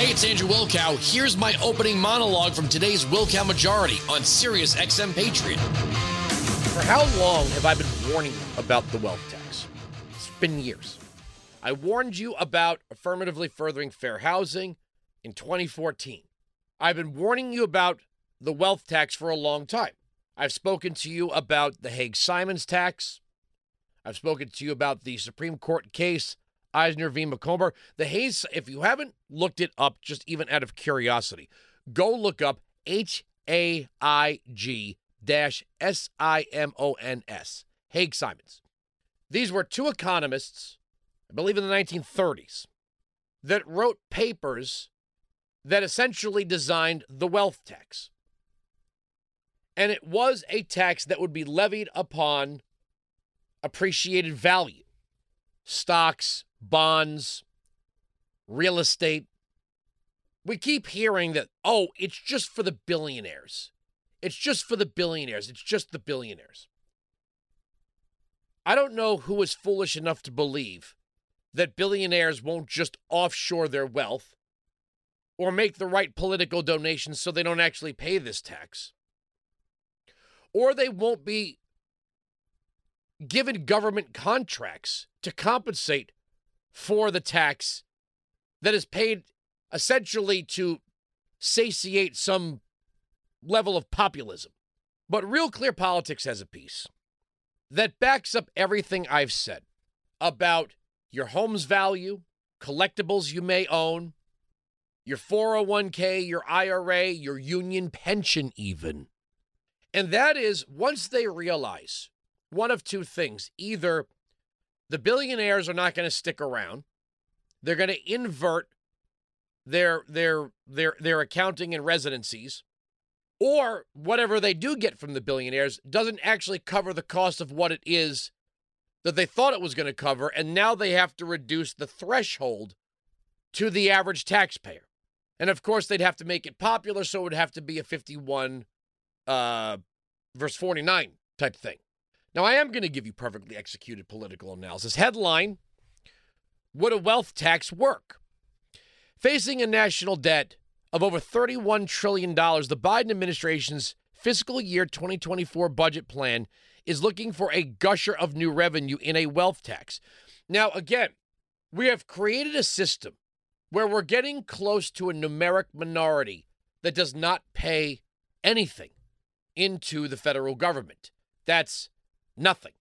Hey, it's Andrew Wilkow. Here's my opening monologue from today's Wilkow Majority on Sirius XM Patriot. For how long have I been warning you about the wealth tax? It's been years. I warned you about affirmatively furthering fair housing in 2014. I've been warning you about the wealth tax for a long time. I've spoken to you about the Haig Simons tax. I've spoken to you about the Supreme Court case Eisner v. Macomber. The Hayes, if you haven't looked it up, just even out of curiosity, go look up H A I G dash S I M O N S. Haig Simons. These were two economists, I believe in the 1930s, that wrote papers that essentially designed the wealth tax. And it was a tax that would be levied upon appreciated value, stocks, bonds, real estate. We keep hearing that, oh, it's just for the billionaires. It's just for the billionaires. It's just the billionaires. I don't know who is foolish enough to believe that billionaires won't just offshore their wealth or make the right political donations so they don't actually pay this tax. Or they won't be given government contracts to compensate for the tax that is paid essentially to satiate some level of populism. But Real Clear Politics has a piece that backs up everything I've said about your home's value, collectibles you may own, your 401k, your IRA, your union pension, even. And that is once they realize one of two things either the billionaires are not going to stick around. They're going to invert their their their their accounting and residencies or whatever they do get from the billionaires doesn't actually cover the cost of what it is that they thought it was going to cover and now they have to reduce the threshold to the average taxpayer. And of course they'd have to make it popular so it would have to be a 51 uh verse 49 type thing. Now, I am going to give you perfectly executed political analysis. Headline Would a wealth tax work? Facing a national debt of over $31 trillion, the Biden administration's fiscal year 2024 budget plan is looking for a gusher of new revenue in a wealth tax. Now, again, we have created a system where we're getting close to a numeric minority that does not pay anything into the federal government. That's Nothing.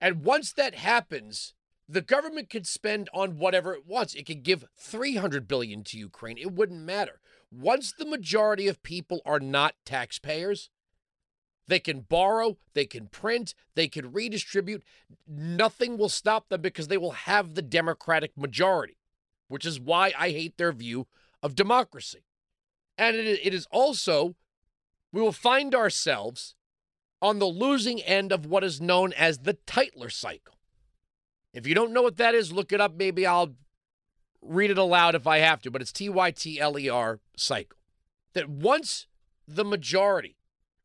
And once that happens, the government could spend on whatever it wants. It could give 300 billion to Ukraine. It wouldn't matter. Once the majority of people are not taxpayers, they can borrow, they can print, they can redistribute. Nothing will stop them because they will have the Democratic majority, which is why I hate their view of democracy. And it is also, we will find ourselves on the losing end of what is known as the Tytler cycle. If you don't know what that is, look it up. Maybe I'll read it aloud if I have to, but it's T Y T L E R cycle. That once the majority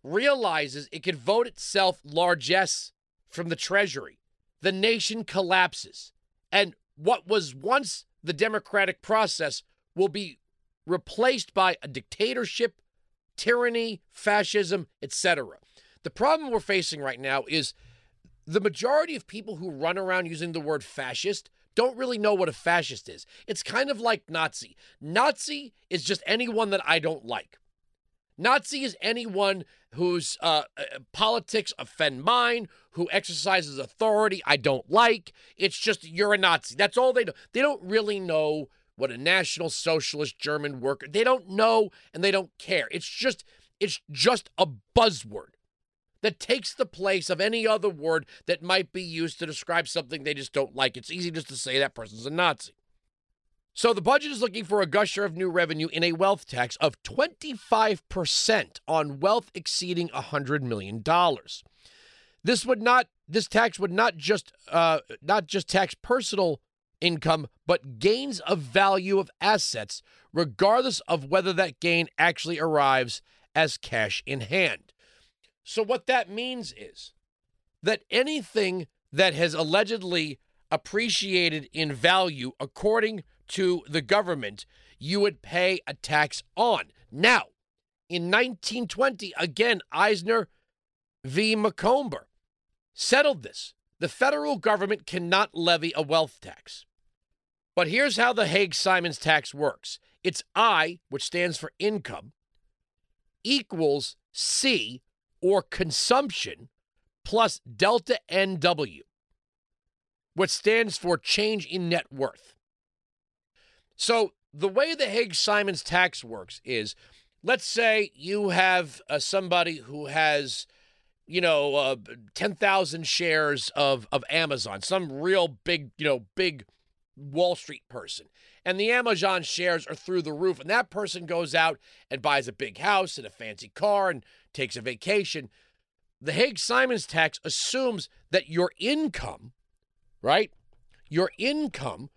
realizes it can vote itself largesse from the Treasury, the nation collapses. And what was once the democratic process will be replaced by a dictatorship, tyranny, fascism, etc. The problem we're facing right now is the majority of people who run around using the word fascist don't really know what a fascist is. It's kind of like Nazi. Nazi is just anyone that I don't like. Nazi is anyone whose uh, uh, politics offend mine, who exercises authority I don't like. It's just you're a Nazi. That's all they know. They don't really know what a National Socialist German worker. They don't know and they don't care. It's just it's just a buzzword that takes the place of any other word that might be used to describe something they just don't like. It's easy just to say that person's a Nazi. So the budget is looking for a gusher of new revenue in a wealth tax of 25% on wealth exceeding $100 million. This would not this tax would not just uh, not just tax personal income, but gains of value of assets, regardless of whether that gain actually arrives as cash in hand. So, what that means is that anything that has allegedly appreciated in value according to the government, you would pay a tax on. Now, in 1920, again, Eisner v. Macomber settled this. The federal government cannot levy a wealth tax. But here's how the Haig Simons tax works it's I, which stands for income, equals C, or consumption, plus delta NW, which stands for change in net worth. So the way the Haig Simons tax works is let's say you have uh, somebody who has you know uh, 10,000 shares of of Amazon some real big you know big Wall Street person and the Amazon shares are through the roof and that person goes out and buys a big house and a fancy car and takes a vacation the Haig Simons tax assumes that your income right your income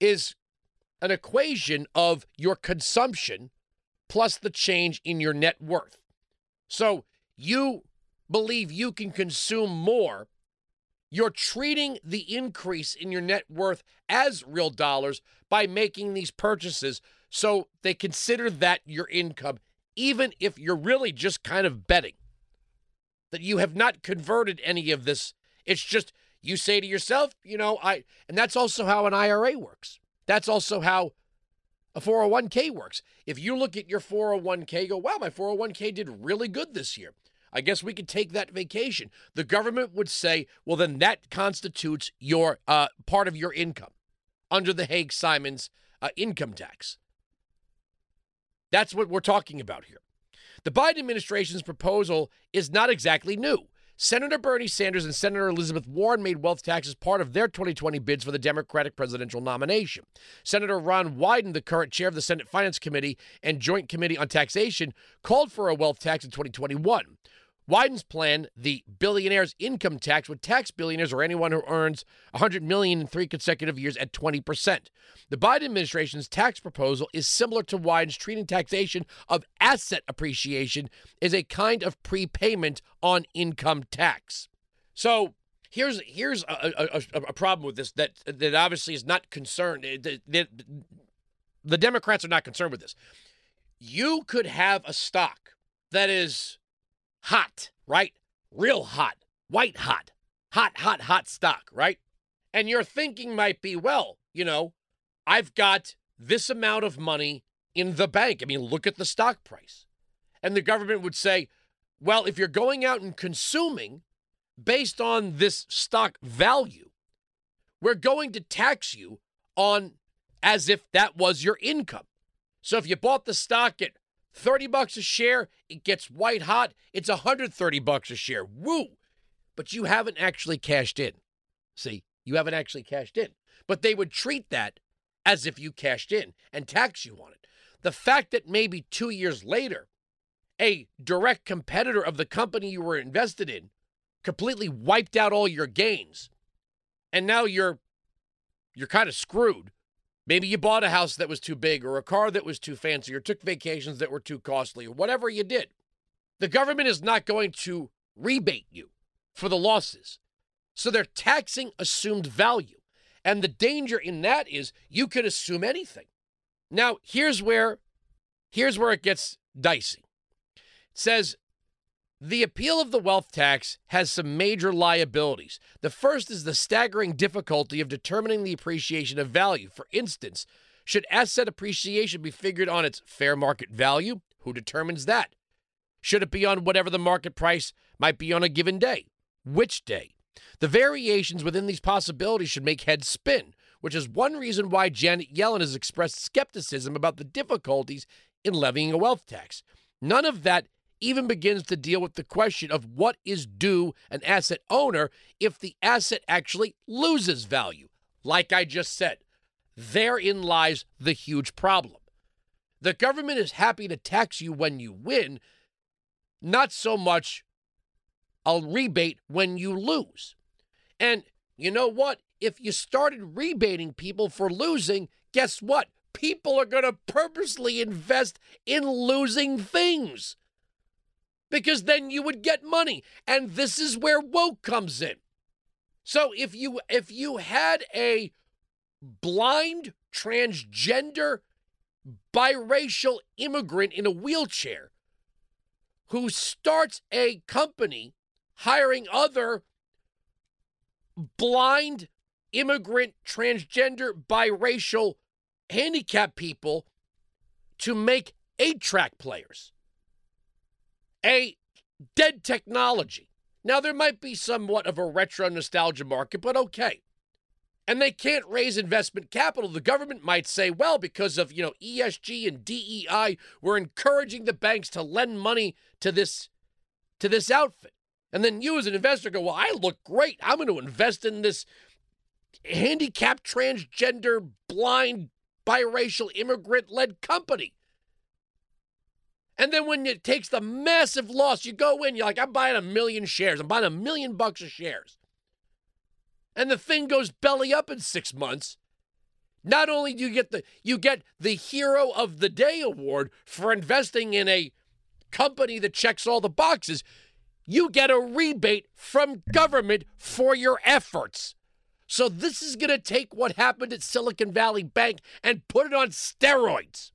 is an equation of your consumption plus the change in your net worth. So you believe you can consume more. You're treating the increase in your net worth as real dollars by making these purchases. So they consider that your income, even if you're really just kind of betting that you have not converted any of this. It's just you say to yourself, you know, I, and that's also how an IRA works. That's also how a 401k works. If you look at your 401k, go, wow, my 401k did really good this year. I guess we could take that vacation. The government would say, well, then that constitutes your uh, part of your income under the Haig Simons uh, income tax. That's what we're talking about here. The Biden administration's proposal is not exactly new. Senator Bernie Sanders and Senator Elizabeth Warren made wealth taxes part of their 2020 bids for the Democratic presidential nomination. Senator Ron Wyden, the current chair of the Senate Finance Committee and Joint Committee on Taxation, called for a wealth tax in 2021. Wyden's plan, the billionaire's income tax, would tax billionaires or anyone who earns 100 million in three consecutive years at 20%. The Biden administration's tax proposal is similar to Wyden's treating taxation of asset appreciation as a kind of prepayment on income tax. So here's here's a, a, a problem with this that that obviously is not concerned. Eh, the, the, the Democrats are not concerned with this. You could have a stock that is hot, right? Real hot, white hot, hot, hot, hot stock, right? And your thinking might be, well, you know, I've got this amount of money in the bank. I mean, look at the stock price. And the government would say, well, if you're going out and consuming based on this stock value, we're going to tax you on as if that was your income. So if you bought the stock at 30 bucks a share, it gets white hot, it's 130 bucks a share. Woo! But you haven't actually cashed in. See, you haven't actually cashed in. But they would treat that as if you cashed in and tax you on it. The fact that maybe 2 years later a direct competitor of the company you were invested in completely wiped out all your gains and now you're you're kind of screwed Maybe you bought a house that was too big or a car that was too fancy or took vacations that were too costly or whatever you did. The government is not going to rebate you for the losses. So they're taxing assumed value. And the danger in that is you could assume anything. Now, here's where here's where it gets dicey. It says the appeal of the wealth tax has some major liabilities. The first is the staggering difficulty of determining the appreciation of value. For instance, should asset appreciation be figured on its fair market value? Who determines that? Should it be on whatever the market price might be on a given day? Which day? The variations within these possibilities should make heads spin, which is one reason why Janet Yellen has expressed skepticism about the difficulties in levying a wealth tax. None of that even begins to deal with the question of what is due an asset owner if the asset actually loses value. Like I just said, therein lies the huge problem. The government is happy to tax you when you win, not so much a rebate when you lose. And you know what? If you started rebating people for losing, guess what? People are going to purposely invest in losing things because then you would get money. And this is where woke comes in. So if you if you had a blind transgender biracial immigrant in a wheelchair who starts a company hiring other blind immigrant, transgender, biracial, handicapped people to make eight track players. A dead technology. Now, there might be somewhat of a retro nostalgia market, but okay. And they can't raise investment capital. The government might say, well, because of, you know, ESG and DEI, we're encouraging the banks to lend money to this to this outfit. And then you as an investor go, well, I look great. I'm going to invest in this handicapped, transgender, blind, biracial, immigrant led company. And then when it takes the massive loss, you go in, you're like, I'm buying a million shares. I'm buying a million bucks of shares. And the thing goes belly up in six months. Not only do you get the you get the hero of the day award for investing in a company that checks all the boxes, you get a rebate from government for your efforts. So this is going to take what happened at Silicon Valley Bank and put it on steroids.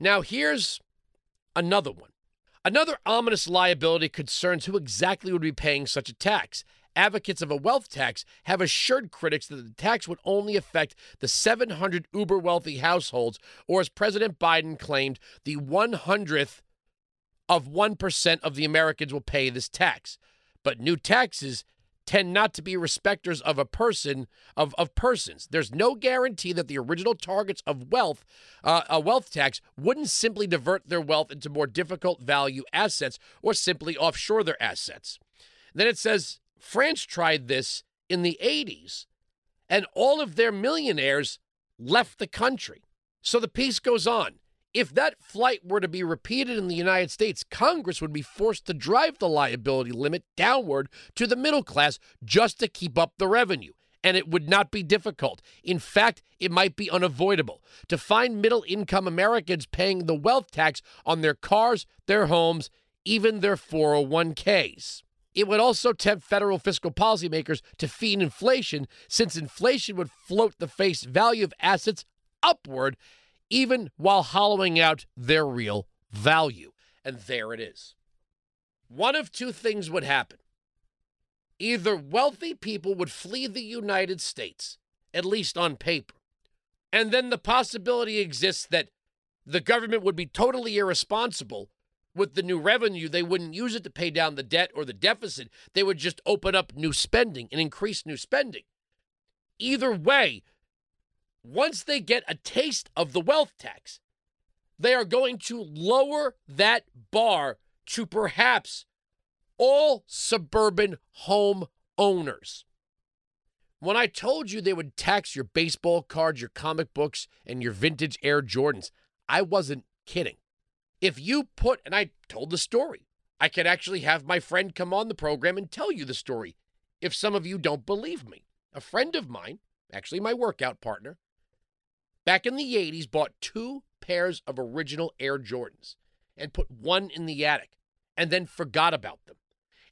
Now, here's another one. Another ominous liability concerns who exactly would be paying such a tax. Advocates of a wealth tax have assured critics that the tax would only affect the 700 uber wealthy households, or as President Biden claimed, the 100th of 1% of the Americans will pay this tax. But new taxes tend not to be respecters of a person of, of persons. There's no guarantee that the original targets of wealth, uh, a wealth tax, wouldn't simply divert their wealth into more difficult value assets or simply offshore their assets. Then it says France tried this in the 80s, and all of their millionaires left the country. So the piece goes on. If that flight were to be repeated in the United States, Congress would be forced to drive the liability limit downward to the middle class just to keep up the revenue. And it would not be difficult. In fact, it might be unavoidable to find middle income Americans paying the wealth tax on their cars, their homes, even their 401ks. It would also tempt federal fiscal policymakers to feed inflation, since inflation would float the face value of assets upward even while hollowing out their real value. And there it is. One of two things would happen. Either wealthy people would flee the United States, at least on paper, and then the possibility exists that the government would be totally irresponsible with the new revenue. They wouldn't use it to pay down the debt or the deficit. They would just open up new spending and increase new spending. Either way, once they get a taste of the wealth tax, they are going to lower that bar to perhaps all suburban home owners. When I told you they would tax your baseball cards, your comic books, and your vintage Air Jordans, I wasn't kidding. If you put, and I told the story, I could actually have my friend come on the program and tell you the story if some of you don't believe me. A friend of mine, actually my workout partner, back in the 80s, bought two pairs of original Air Jordans and put one in the attic and then forgot about them.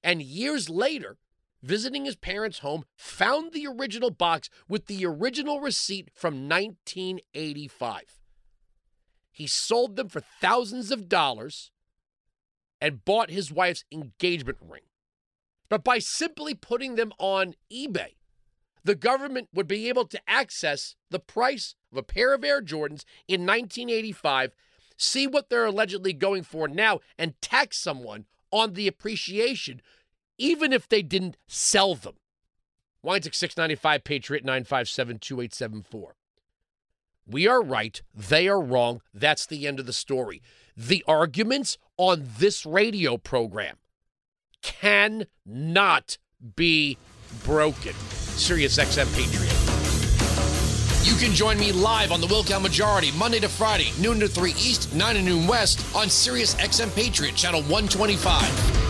And years later, visiting his parents' home, found the original box with the original receipt from 1985. He sold them for thousands of dollars and bought his wife's engagement ring. But by simply putting them on eBay, the government would be able to access the price of a pair of Air Jordans in 1985, see what they're allegedly going for now, and tax someone on the appreciation, even if they didn't sell them. Wines 695 Patriot 957 2874. We are right. They are wrong. That's the end of the story. The arguments on this radio program cannot be broken. Sirius XM Patriot. You can join me live on the Wilkow Majority Monday to Friday, noon to 3 East, 9 to noon West on Sirius XM Patriot, channel 125.